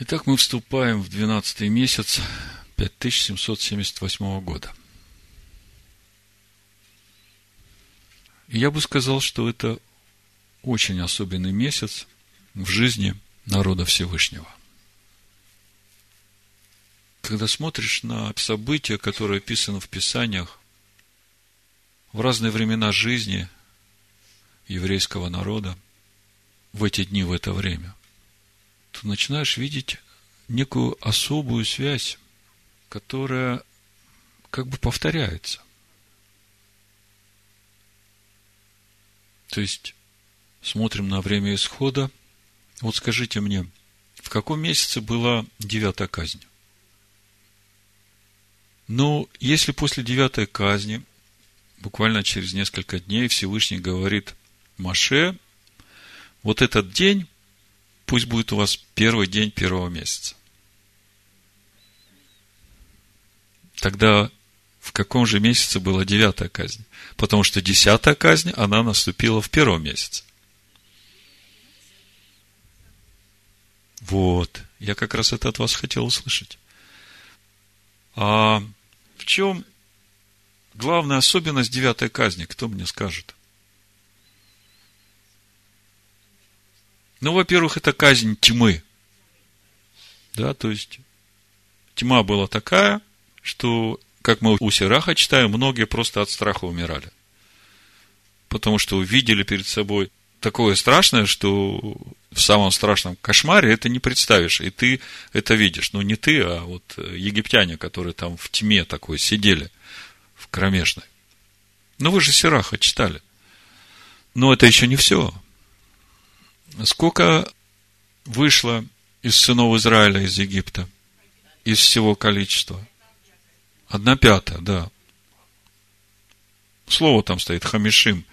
Итак, мы вступаем в 12 месяц 5778 года. я бы сказал, что это очень особенный месяц в жизни народа Всевышнего. Когда смотришь на события, которые описаны в Писаниях, в разные времена жизни еврейского народа, в эти дни, в это время – ты начинаешь видеть некую особую связь, которая как бы повторяется. То есть, смотрим на время исхода. Вот скажите мне, в каком месяце была девятая казнь? Ну, если после девятой казни, буквально через несколько дней Всевышний говорит Маше, вот этот день Пусть будет у вас первый день первого месяца. Тогда в каком же месяце была девятая казнь? Потому что десятая казнь, она наступила в первом месяце. Вот. Я как раз это от вас хотел услышать. А в чем главная особенность девятой казни? Кто мне скажет? Ну, во-первых, это казнь тьмы. Да, то есть, тьма была такая, что, как мы у Сираха читаем, многие просто от страха умирали. Потому что увидели перед собой такое страшное, что в самом страшном кошмаре это не представишь, и ты это видишь. Ну, не ты, а вот египтяне, которые там в тьме такой сидели, в кромешной. Ну, вы же Сираха читали. Но это еще не все. Сколько вышло из сынов Израиля из Египта? Из всего количества? Одна пятая, да. Слово там стоит хамишим.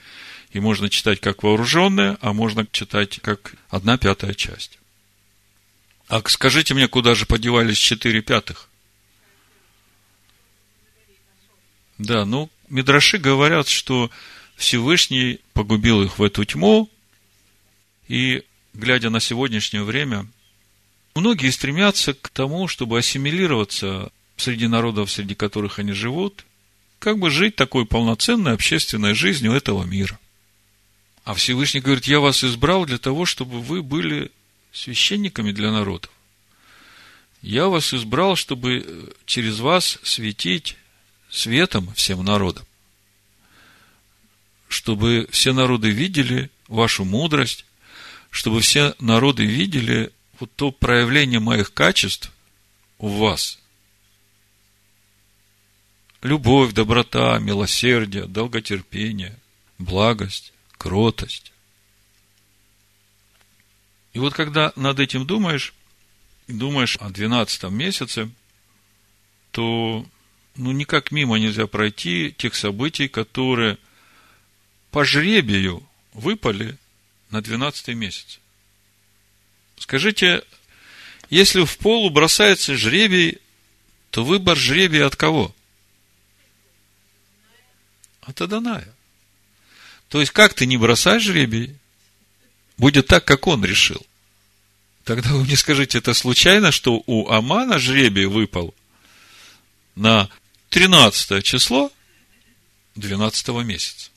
И можно читать как вооруженное, а можно читать как одна пятая часть. А скажите мне, куда же подевались четыре пятых? Да, ну, Мидраши говорят, что Всевышний погубил их в эту тьму, и, глядя на сегодняшнее время, многие стремятся к тому, чтобы ассимилироваться среди народов, среди которых они живут, как бы жить такой полноценной общественной жизнью этого мира. А Всевышний говорит, я вас избрал для того, чтобы вы были священниками для народов. Я вас избрал, чтобы через вас светить светом всем народам. Чтобы все народы видели вашу мудрость, чтобы все народы видели вот то проявление моих качеств у вас. Любовь, доброта, милосердие, долготерпение, благость, кротость. И вот когда над этим думаешь, думаешь о 12 месяце, то ну, никак мимо нельзя пройти тех событий, которые по жребию выпали на 12 месяц. Скажите, если в полу бросается жребий, то выбор жребия от кого? От Аданая. То есть, как ты не бросаешь жребий, будет так, как он решил. Тогда вы мне скажите, это случайно, что у Амана жребий выпал на 13 число 12 месяца?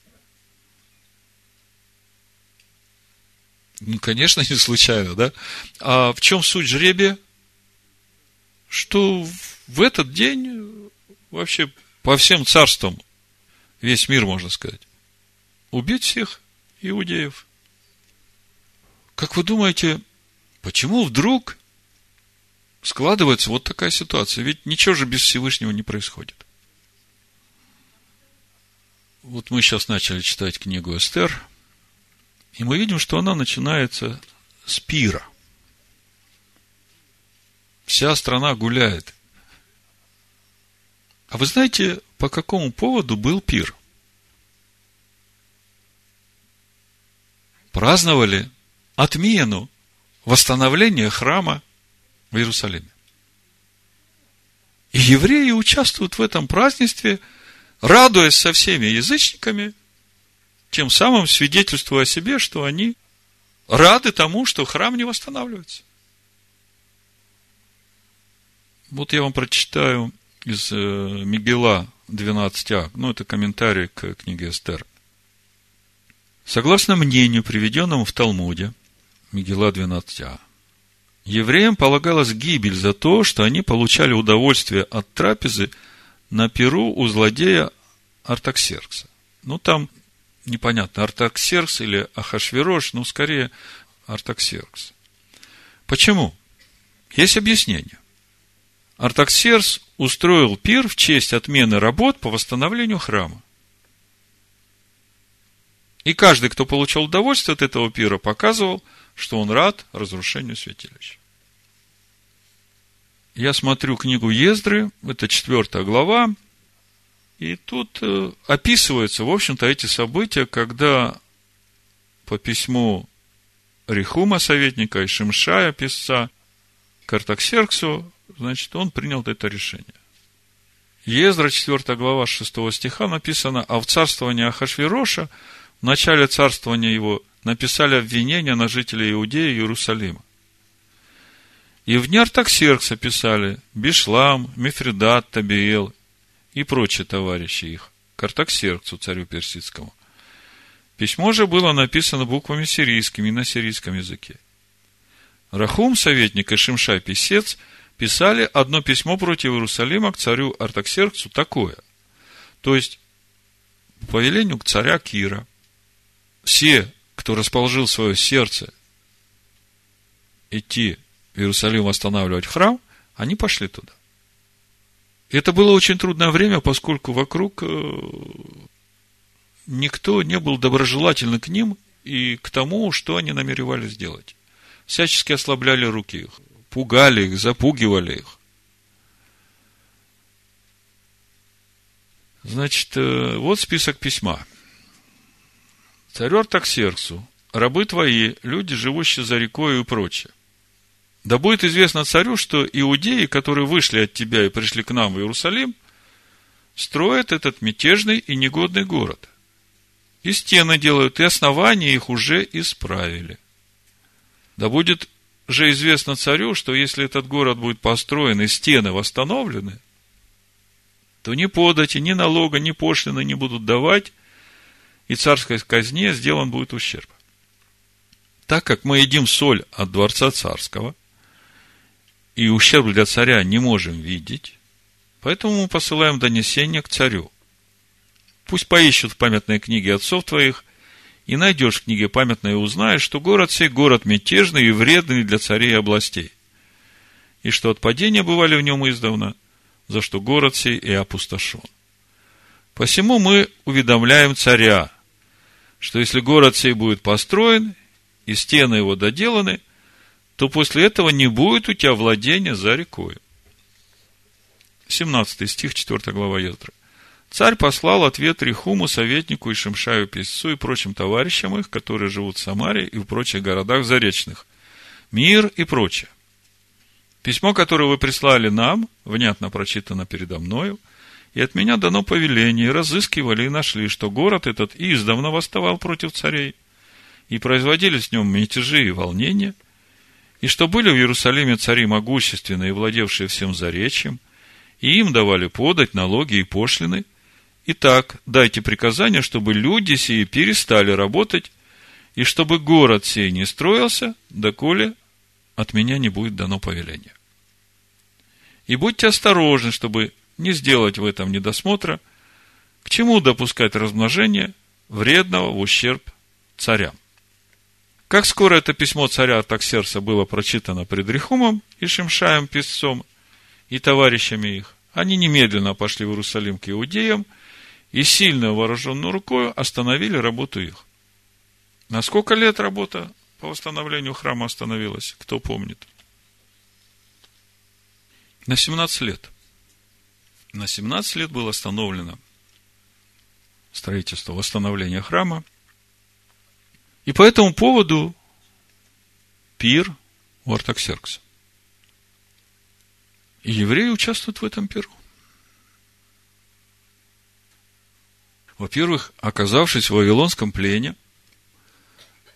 Ну, конечно, не случайно, да? А в чем суть жребия? Что в этот день вообще по всем царствам, весь мир, можно сказать, убить всех иудеев. Как вы думаете, почему вдруг складывается вот такая ситуация? Ведь ничего же без Всевышнего не происходит. Вот мы сейчас начали читать книгу Эстер – и мы видим, что она начинается с пира. Вся страна гуляет. А вы знаете, по какому поводу был пир? Праздновали отмену восстановления храма в Иерусалиме. И евреи участвуют в этом празднестве, радуясь со всеми язычниками – тем самым свидетельствуя о себе, что они рады тому, что храм не восстанавливается. Вот я вам прочитаю из э, Мигела 12а, ну, это комментарий к книге Эстер. Согласно мнению, приведенному в Талмуде, Мигела 12а, евреям полагалась гибель за то, что они получали удовольствие от трапезы на перу у злодея Артаксеркса. Ну, там непонятно, Артаксеркс или Ахашвирош, ну, скорее Артаксеркс. Почему? Есть объяснение. Артаксеркс устроил пир в честь отмены работ по восстановлению храма. И каждый, кто получил удовольствие от этого пира, показывал, что он рад разрушению святилища. Я смотрю книгу Ездры, это четвертая глава, и тут э, описываются, в общем-то, эти события, когда по письму Рихума, советника, и Шимшая, писца, к Артаксерксу, значит, он принял это решение. Ездра, 4 глава, 6 стиха написано, а в царствовании Ахашвироша, в начале царствования его, написали обвинения на жителей Иудеи и Иерусалима. И в дни Артаксеркса писали Бишлам, Мифридат, Табиел и прочие товарищи их, к Артаксерксу, царю персидскому. Письмо же было написано буквами сирийскими на сирийском языке. Рахум, советник, и Шимшай, писец, писали одно письмо против Иерусалима к царю Артаксерксу такое. То есть, по повелению к царя Кира, все, кто расположил свое сердце идти в Иерусалим восстанавливать храм, они пошли туда. Это было очень трудное время, поскольку вокруг э, никто не был доброжелательный к ним и к тому, что они намеревались сделать. Всячески ослабляли руки их, пугали их, запугивали их. Значит, э, вот список письма. Царю Артаксерксу, рабы твои, люди, живущие за рекой и прочее. Да будет известно царю, что иудеи, которые вышли от тебя и пришли к нам в Иерусалим, строят этот мятежный и негодный город. И стены делают, и основания их уже исправили. Да будет же известно царю, что если этот город будет построен и стены восстановлены, то ни подати, ни налога, ни пошлины не будут давать, и царской казне сделан будет ущерб. Так как мы едим соль от дворца царского, и ущерб для царя не можем видеть, поэтому мы посылаем донесение к царю. Пусть поищут в памятной книге отцов твоих, и найдешь в книге памятной и узнаешь, что город сей город мятежный и вредный для царей и областей, и что от падения бывали в нем издавна, за что город сей и опустошен. Посему мы уведомляем царя, что если город сей будет построен, и стены его доделаны, то после этого не будет у тебя владения за рекой. 17 стих, 4 глава Ездры. Царь послал ответ Рихуму, советнику и Шимшаю писцу и прочим товарищам их, которые живут в Самаре и в прочих городах заречных. Мир и прочее. Письмо, которое вы прислали нам, внятно прочитано передо мною, и от меня дано повеление, и разыскивали и нашли, что город этот издавна восставал против царей, и производили с нем мятежи и волнения, и что были в Иерусалиме цари могущественные, владевшие всем заречьем, и им давали подать налоги и пошлины – Итак, дайте приказание, чтобы люди сии перестали работать, и чтобы город сей не строился, доколе от меня не будет дано повеление. И будьте осторожны, чтобы не сделать в этом недосмотра, к чему допускать размножение вредного в ущерб царям. Как скоро это письмо царя Артаксерса было прочитано пред Рехумом и Шимшаем писцом и товарищами их, они немедленно пошли в Иерусалим к иудеям – и сильно вооруженную рукой остановили работу их. На сколько лет работа по восстановлению храма остановилась? Кто помнит? На 17 лет. На 17 лет было остановлено строительство, восстановление храма. И по этому поводу пир у Артаксеркса. И евреи участвуют в этом пиру. Во-первых, оказавшись в Вавилонском плене,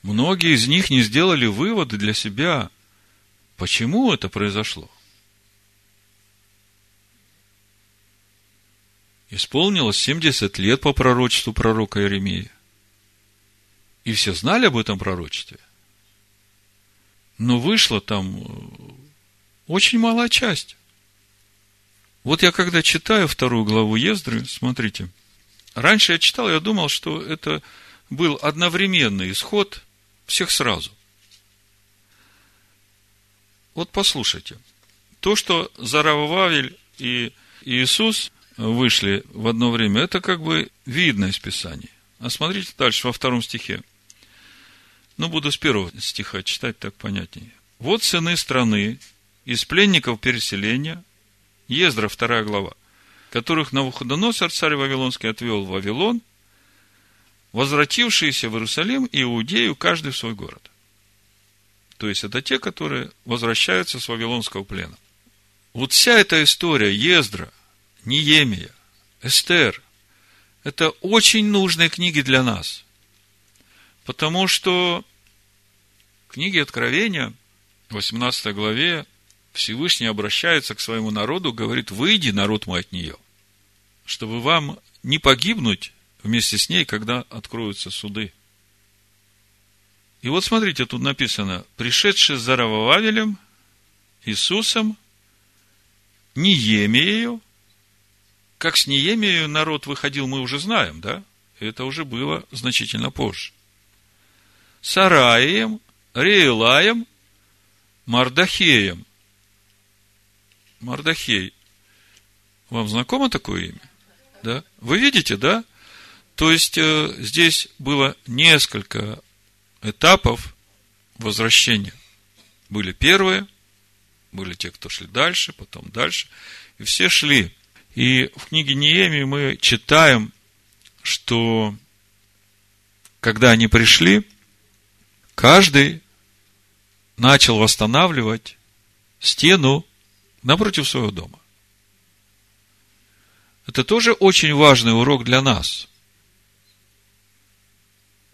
многие из них не сделали выводы для себя, почему это произошло. исполнилось 70 лет по пророчеству пророка Иеремии. И все знали об этом пророчестве. Но вышла там э, очень малая часть. Вот я когда читаю вторую главу Ездры, смотрите, раньше я читал, я думал, что это был одновременный исход всех сразу. Вот послушайте. То, что Зарававель и Иисус вышли в одно время, это как бы видно из Писания. А смотрите дальше, во втором стихе. Ну, буду с первого стиха читать, так понятнее. Вот сыны страны из пленников переселения, Ездра, вторая глава, которых Навуходоносор, царь Вавилонский, отвел в Вавилон, возвратившиеся в Иерусалим и Иудею, каждый в свой город. То есть, это те, которые возвращаются с Вавилонского плена. Вот вся эта история Ездра, Ниемия, Эстер, это очень нужные книги для нас. Потому что в книге Откровения, 18 главе, Всевышний обращается к своему народу, говорит, выйди, народ мой, от нее, чтобы вам не погибнуть вместе с ней, когда откроются суды. И вот смотрите, тут написано, пришедший за Равававелем, Иисусом, Ниемиею, как с Ниемией народ выходил, мы уже знаем, да? Это уже было значительно позже. Сараием, Реилаем, Мардахеем. Мардахей. Вам знакомо такое имя? Да? Вы видите, да? То есть, э, здесь было несколько этапов возвращения. Были первые, были те, кто шли дальше, потом дальше. И все шли. И в книге Неемии мы читаем, что когда они пришли, каждый начал восстанавливать стену напротив своего дома. Это тоже очень важный урок для нас.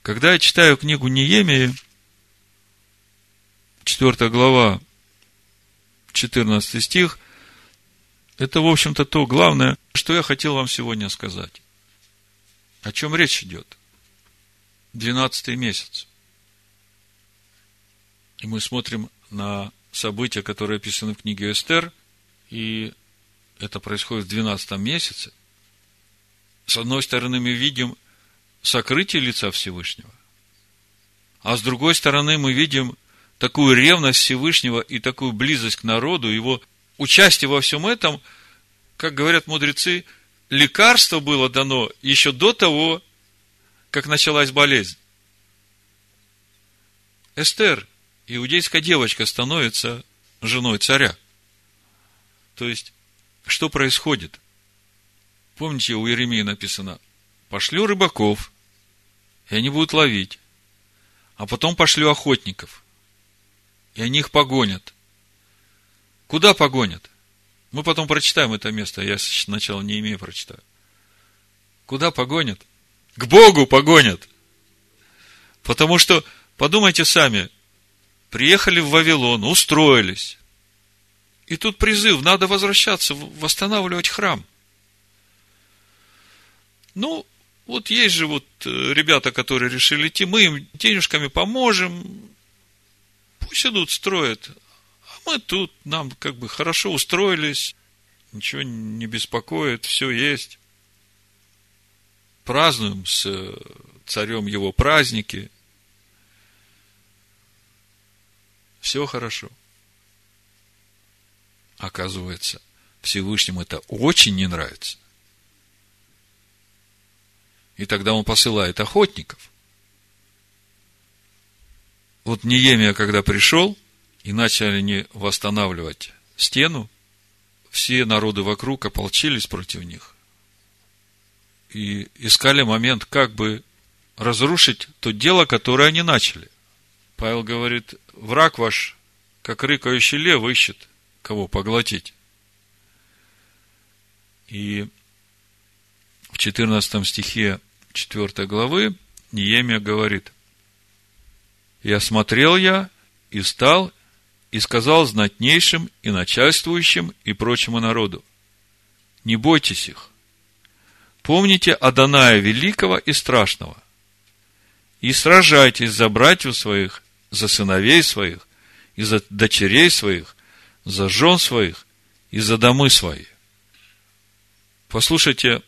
Когда я читаю книгу Неемии, 4 глава, 14 стих, это, в общем-то, то главное, что я хотел вам сегодня сказать. О чем речь идет? 12 месяц. И мы смотрим на события, которые описаны в книге Эстер, и это происходит в 12 месяце. С одной стороны, мы видим сокрытие лица Всевышнего, а с другой стороны, мы видим такую ревность Всевышнего и такую близость к народу, его участие во всем этом, как говорят мудрецы, лекарство было дано еще до того, как началась болезнь. Эстер, иудейская девочка, становится женой царя. То есть, что происходит? Помните, у Иеремии написано, пошлю рыбаков, и они будут ловить, а потом пошлю охотников, и они их погонят. Куда погонят? Мы потом прочитаем это место, я сначала не имею прочитаю. Куда погонят? К Богу погонят. Потому что, подумайте сами, приехали в Вавилон, устроились. И тут призыв, надо возвращаться, восстанавливать храм. Ну, вот есть же вот э, ребята, которые решили идти, мы им денежками поможем, пусть идут, строят. Мы тут, нам как бы хорошо устроились, ничего не беспокоит, все есть. Празднуем с э, царем его праздники. Все хорошо. Оказывается, Всевышнему это очень не нравится. И тогда он посылает охотников. Вот Неемия, когда пришел, и начали не восстанавливать стену, все народы вокруг ополчились против них. И искали момент, как бы разрушить то дело, которое они начали. Павел говорит, враг ваш, как рыкающий лев, ищет, кого поглотить. И в 14 стихе 4 главы Ниемия говорит, «И осмотрел я, и стал, и сказал знатнейшим и начальствующим и прочему народу, не бойтесь их, помните Аданая Великого и Страшного, и сражайтесь за братьев своих, за сыновей своих, и за дочерей своих, за жен своих, и за домы свои. Послушайте,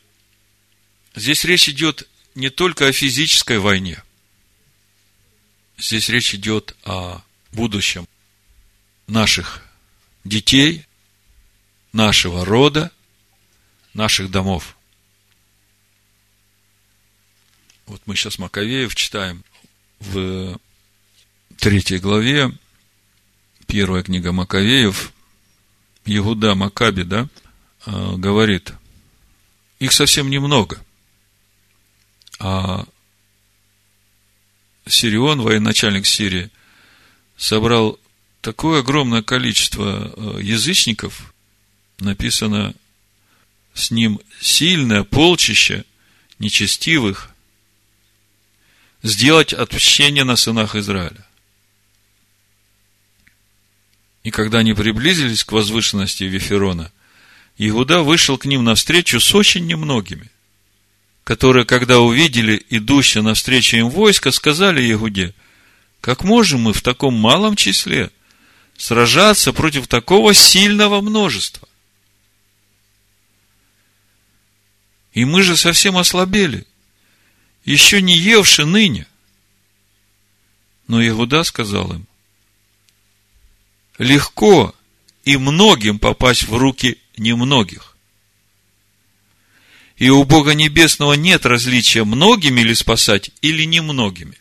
здесь речь идет не только о физической войне. Здесь речь идет о будущем наших детей, нашего рода, наших домов. Вот мы сейчас Маковеев читаем в третьей главе, первая книга Маковеев, Егуда Макаби, да, э, говорит, их совсем немного. А Сирион, военачальник Сирии, собрал такое огромное количество э, язычников, написано с ним сильное полчище нечестивых, сделать отпущение на сынах Израиля. И когда они приблизились к возвышенности Виферона, Иуда вышел к ним навстречу с очень немногими, которые, когда увидели идущее навстречу им войско, сказали Иуде, как можем мы в таком малом числе сражаться против такого сильного множества? И мы же совсем ослабели, еще не евши ныне. Но Иуда сказал им, легко и многим попасть в руки немногих. И у Бога Небесного нет различия, многими ли спасать или немногими.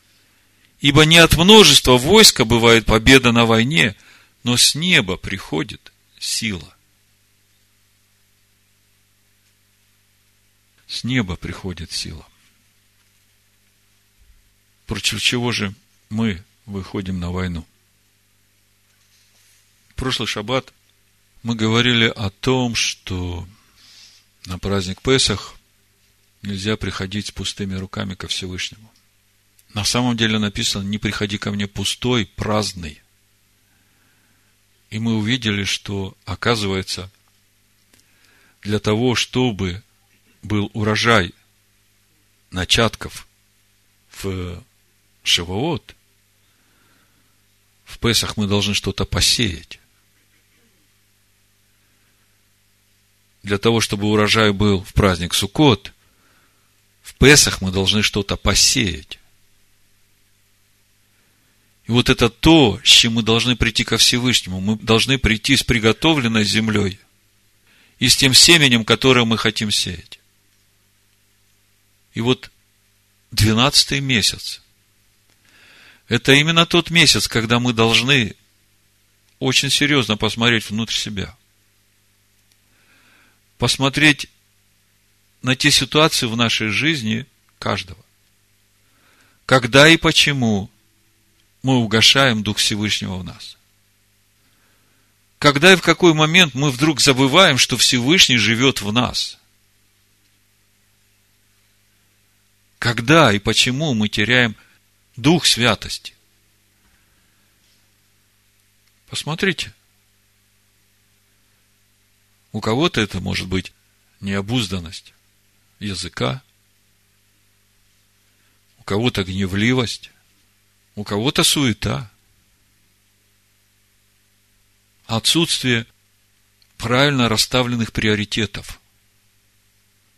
Ибо не от множества войска бывает победа на войне, но с неба приходит сила. С неба приходит сила. Против чего же мы выходим на войну? В прошлый шаббат мы говорили о том, что на праздник Песах нельзя приходить с пустыми руками ко Всевышнему. На самом деле написано, не приходи ко мне пустой, праздный. И мы увидели, что, оказывается, для того, чтобы был урожай начатков в Шивоот, в Песах мы должны что-то посеять. Для того, чтобы урожай был в праздник Суккот, в Песах мы должны что-то посеять. И вот это то, с чем мы должны прийти ко Всевышнему. Мы должны прийти с приготовленной землей и с тем семенем, которое мы хотим сеять. И вот двенадцатый месяц – это именно тот месяц, когда мы должны очень серьезно посмотреть внутрь себя. Посмотреть на те ситуации в нашей жизни каждого. Когда и почему мы угошаем Дух Всевышнего в нас. Когда и в какой момент мы вдруг забываем, что Всевышний живет в нас – Когда и почему мы теряем дух святости? Посмотрите. У кого-то это может быть необузданность языка, у кого-то гневливость, у кого-то суета, отсутствие правильно расставленных приоритетов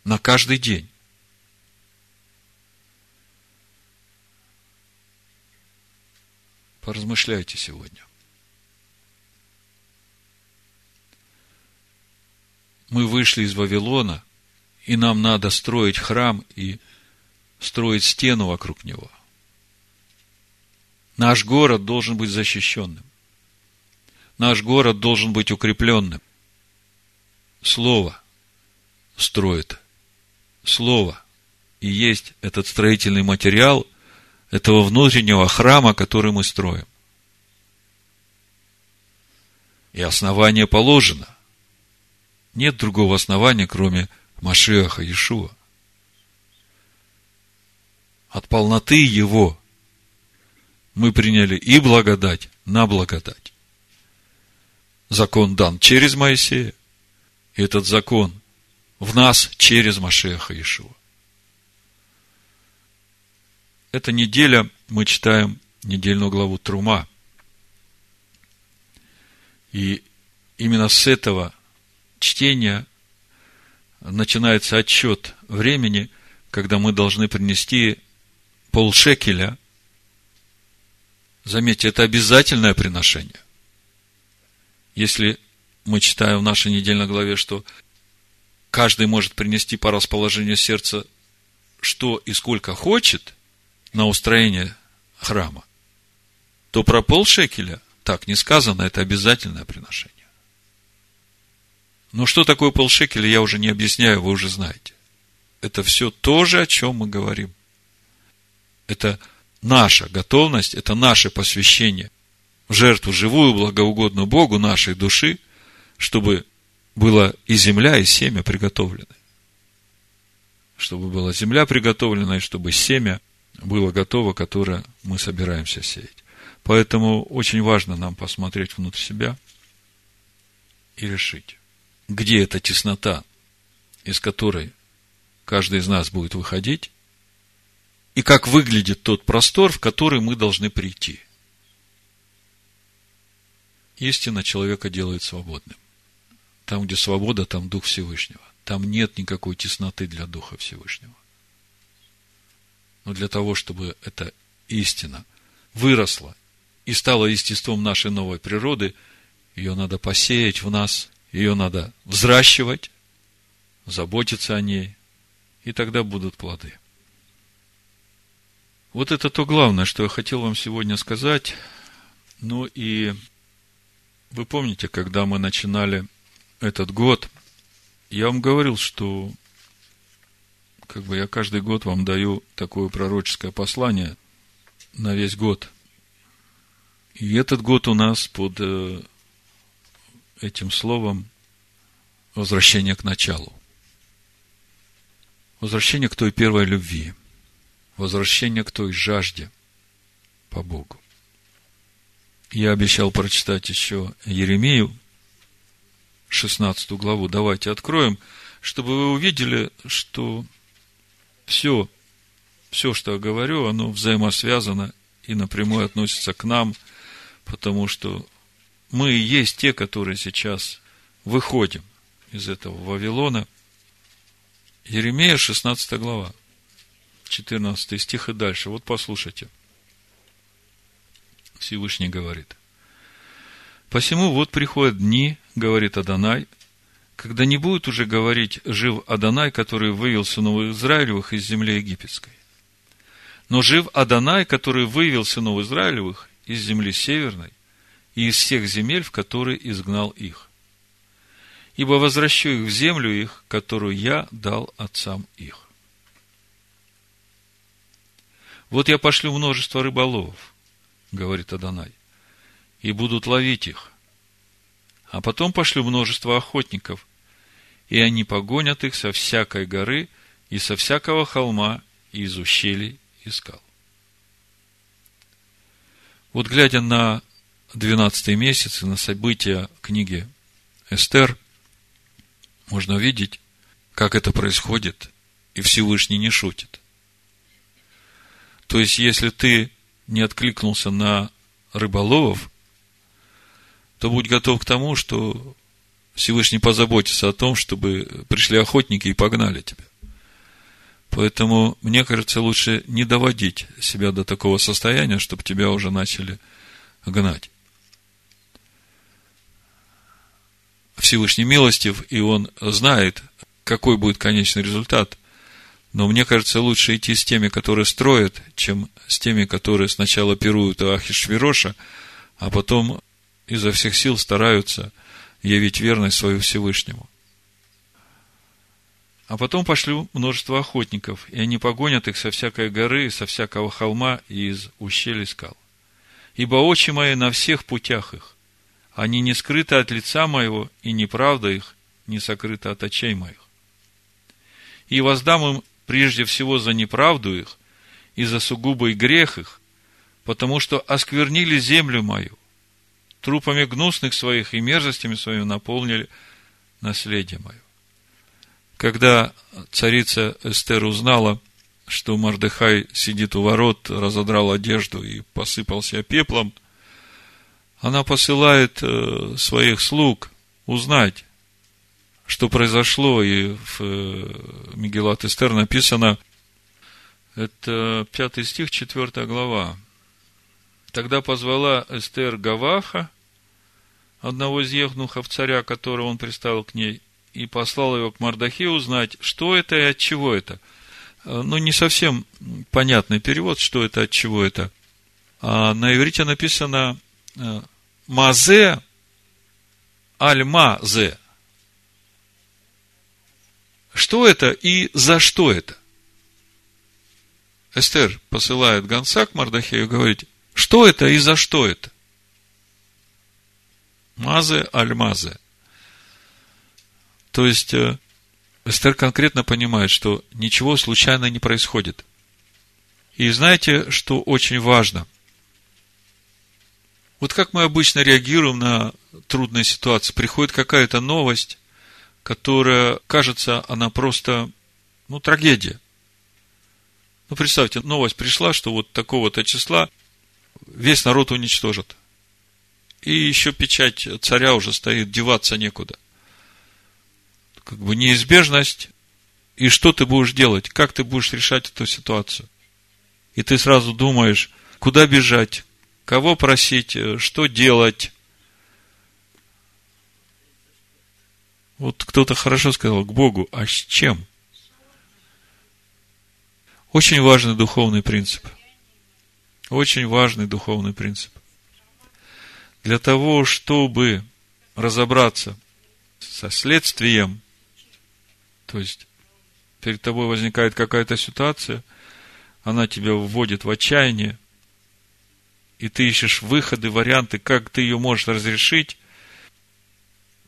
на каждый день. Поразмышляйте сегодня. Мы вышли из Вавилона, и нам надо строить храм и строить стену вокруг него. Наш город должен быть защищенным. Наш город должен быть укрепленным. Слово строит. Слово. И есть этот строительный материал – этого внутреннего храма, который мы строим. И основание положено. Нет другого основания, кроме Машиаха Иешуа. От полноты Его мы приняли и благодать на благодать. Закон дан через Моисея. И этот закон в нас через Машеха Иешуа. Эта неделя мы читаем недельную главу Трума. И именно с этого чтения начинается отчет времени, когда мы должны принести полшекеля. Заметьте, это обязательное приношение. Если мы читаем в нашей недельной главе, что каждый может принести по расположению сердца что и сколько хочет на устроение храма, то про полшекеля так не сказано, это обязательное приношение. Но что такое полшекеля, я уже не объясняю, вы уже знаете. Это все то же, о чем мы говорим. Это наша готовность, это наше посвящение в жертву живую, благоугодную Богу нашей души, чтобы была и земля, и семя приготовлены. Чтобы была земля приготовлена, и чтобы семя было готово, которое мы собираемся сеять. Поэтому очень важно нам посмотреть внутрь себя и решить, где эта теснота, из которой каждый из нас будет выходить, и как выглядит тот простор, в который мы должны прийти. Истина человека делает свободным. Там, где свобода, там Дух Всевышнего. Там нет никакой тесноты для Духа Всевышнего. Но для того, чтобы эта истина выросла и стала естеством нашей новой природы, ее надо посеять в нас, ее надо взращивать, заботиться о ней, и тогда будут плоды. Вот это то главное, что я хотел вам сегодня сказать. Ну и вы помните, когда мы начинали этот год, я вам говорил, что как бы я каждый год вам даю такое пророческое послание на весь год. И этот год у нас под э, этим словом возвращение к началу. Возвращение к той первой любви. Возвращение к той жажде по Богу. Я обещал прочитать еще Еремею, 16 главу. Давайте откроем, чтобы вы увидели, что все, все, что я говорю, оно взаимосвязано и напрямую относится к нам, потому что мы и есть те, которые сейчас выходим из этого Вавилона. Еремея, 16 глава, 14 стих и дальше. Вот послушайте. Всевышний говорит. Посему вот приходят дни, говорит Адонай, когда не будет уже говорить «жив Адонай, который вывел сынов Израилевых из земли египетской». Но жив Адонай, который вывел сынов Израилевых из земли северной и из всех земель, в которые изгнал их. Ибо возвращу их в землю их, которую я дал отцам их. Вот я пошлю множество рыболовов, говорит Адонай, и будут ловить их – а потом пошлю множество охотников, и они погонят их со всякой горы и со всякого холма и из ущелий и скал. Вот глядя на 12 месяц и на события книги Эстер, можно увидеть, как это происходит, и Всевышний не шутит. То есть, если ты не откликнулся на рыболовов, то будь готов к тому, что Всевышний позаботится о том, чтобы пришли охотники и погнали тебя. Поэтому, мне кажется, лучше не доводить себя до такого состояния, чтобы тебя уже начали гнать. Всевышний милостив, и он знает, какой будет конечный результат. Но мне кажется, лучше идти с теми, которые строят, чем с теми, которые сначала пируют Ахишвироша, а потом изо всех сил стараются явить верность свою Всевышнему. А потом пошлю множество охотников, и они погонят их со всякой горы, со всякого холма и из ущелий скал. Ибо очи мои на всех путях их, они не скрыты от лица моего, и неправда их не сокрыта от очей моих. И воздам им прежде всего за неправду их, и за сугубый грех их, потому что осквернили землю мою, трупами гнусных своих и мерзостями своими наполнили наследие мое. Когда царица Эстер узнала, что Мардыхай сидит у ворот, разодрал одежду и посыпался пеплом, она посылает э, своих слуг узнать, что произошло, и в э, Мегелат Эстер написано, это пятый стих, четвертая глава. Тогда позвала Эстер Гаваха, одного из ехнухов царя, которого он приставил к ней, и послал его к Мардахе узнать, что это и от чего это. Э, ну, не совсем понятный перевод, что это, от чего это. А на иврите написано э, «мазе аль-мазе». Что это и за что это? Эстер посылает гонца к Мардахею и говорит, что это и за что это? Мазе аль-мазе. То есть, э, Эстер конкретно понимает, что ничего случайно не происходит. И знаете, что очень важно? Вот как мы обычно реагируем на трудные ситуации. Приходит какая-то новость, которая, кажется, она просто, ну, трагедия. Ну, представьте, новость пришла, что вот такого-то числа весь народ уничтожат. И еще печать царя уже стоит, деваться некуда. Как бы неизбежность. И что ты будешь делать? Как ты будешь решать эту ситуацию? И ты сразу думаешь, куда бежать, кого просить, что делать. Вот кто-то хорошо сказал, к Богу, а с чем? Очень важный духовный принцип. Очень важный духовный принцип. Для того, чтобы разобраться со следствием, то есть перед тобой возникает какая-то ситуация, она тебя вводит в отчаяние, и ты ищешь выходы, варианты, как ты ее можешь разрешить,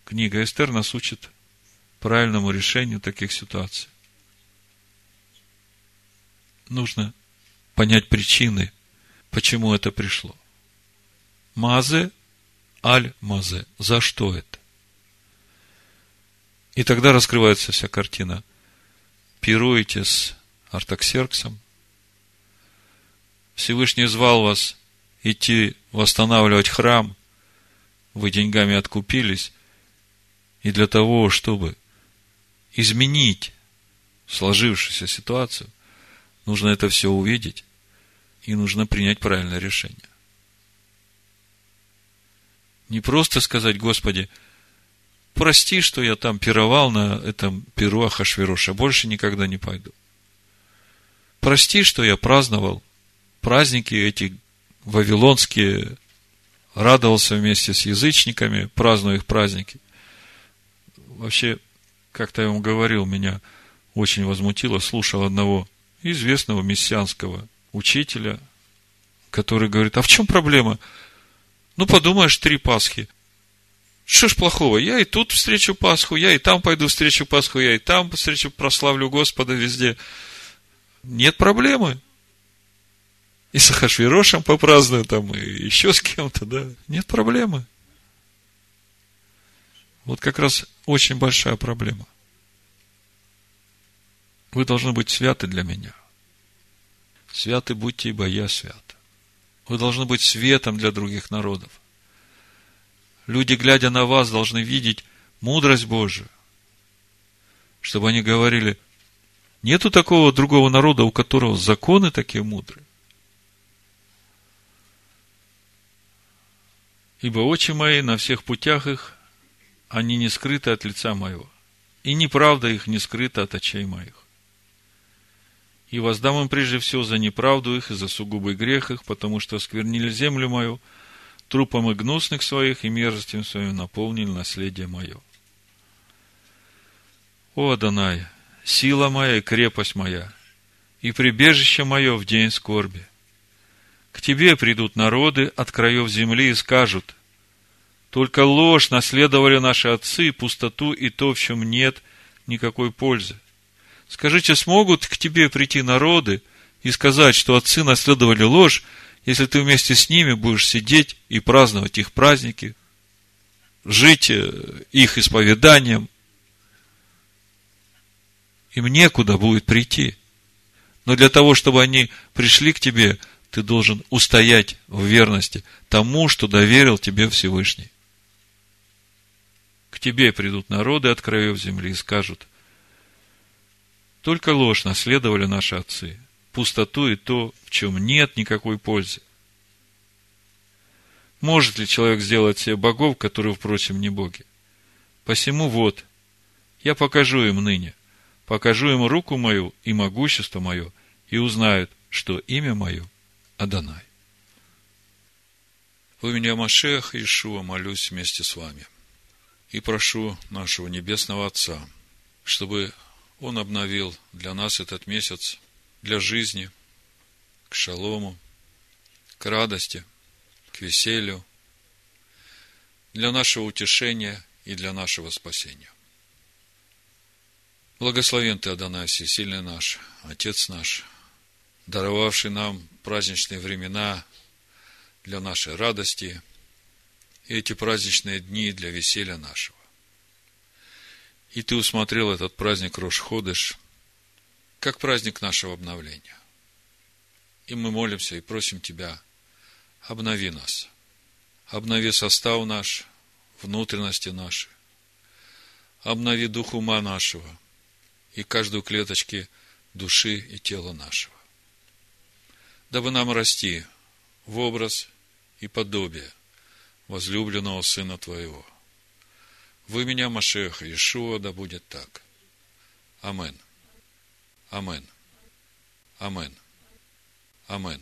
книга Эстер нас учит правильному решению таких ситуаций нужно понять причины, почему это пришло. Мазе, аль-мазе. За что это? И тогда раскрывается вся картина. Пируете с Артаксерксом. Всевышний звал вас идти восстанавливать храм. Вы деньгами откупились. И для того, чтобы изменить сложившуюся ситуацию, Нужно это все увидеть, и нужно принять правильное решение. Не просто сказать, Господи, прости, что я там пировал на этом перу Ахашвироша, больше никогда не пойду. Прости, что я праздновал праздники эти вавилонские, радовался вместе с язычниками, празднуя их праздники. Вообще, как-то я вам говорил, меня очень возмутило, слушал одного известного мессианского учителя, который говорит, а в чем проблема? Ну, подумаешь, три Пасхи. Что ж плохого? Я и тут встречу Пасху, я и там пойду встречу Пасху, я и там встречу, прославлю Господа везде. Нет проблемы. И с Ахашвирошем попраздную там, и еще с кем-то, да. Нет проблемы. Вот как раз очень большая проблема – вы должны быть святы для меня. Святы будьте, ибо я свят. Вы должны быть светом для других народов. Люди, глядя на вас, должны видеть мудрость Божию, чтобы они говорили, нету такого другого народа, у которого законы такие мудрые. Ибо очи мои на всех путях их, они не скрыты от лица моего, и неправда их не скрыта от очей моих и воздам им прежде всего за неправду их и за сугубый грех их, потому что осквернили землю мою, трупом и гнусных своих, и мерзостью своим наполнили наследие мое. О, Адонай, сила моя и крепость моя, и прибежище мое в день скорби. К тебе придут народы от краев земли и скажут, только ложь наследовали наши отцы, пустоту и то, в чем нет никакой пользы. Скажите, смогут к тебе прийти народы и сказать, что отцы наследовали ложь, если ты вместе с ними будешь сидеть и праздновать их праздники, жить э, их исповеданием, им некуда будет прийти. Но для того, чтобы они пришли к тебе, ты должен устоять в верности тому, что доверил тебе Всевышний. К тебе придут народы от краев земли и скажут, только ложь наследовали наши отцы, пустоту и то, в чем нет никакой пользы. Может ли человек сделать себе богов, которые, впрочем, не боги? Посему вот, я покажу им ныне, покажу им руку мою и могущество мое, и узнают, что имя мое Адонай. В имя Машех Ишуа молюсь вместе с вами и прошу нашего Небесного Отца, чтобы Он обновил для нас этот месяц для жизни, к шалому, к радости, к веселью, для нашего утешения и для нашего спасения. Благословен Ты, Адонай, всесильный наш, Отец наш, даровавший нам праздничные времена для нашей радости эти праздничные дни для веселья нашего. И Ты усмотрел этот праздник Рош-Ходыш как праздник нашего обновления. И мы молимся и просим Тебя, обнови нас, обнови состав наш, внутренности наши, обнови дух ума нашего и каждую клеточки души и тела нашего. Дабы нам расти в образ и подобие возлюбленного Сына Твоего. Вы меня, Машеха Иешуа, да будет так. Амен. Амен. Амен. Амен.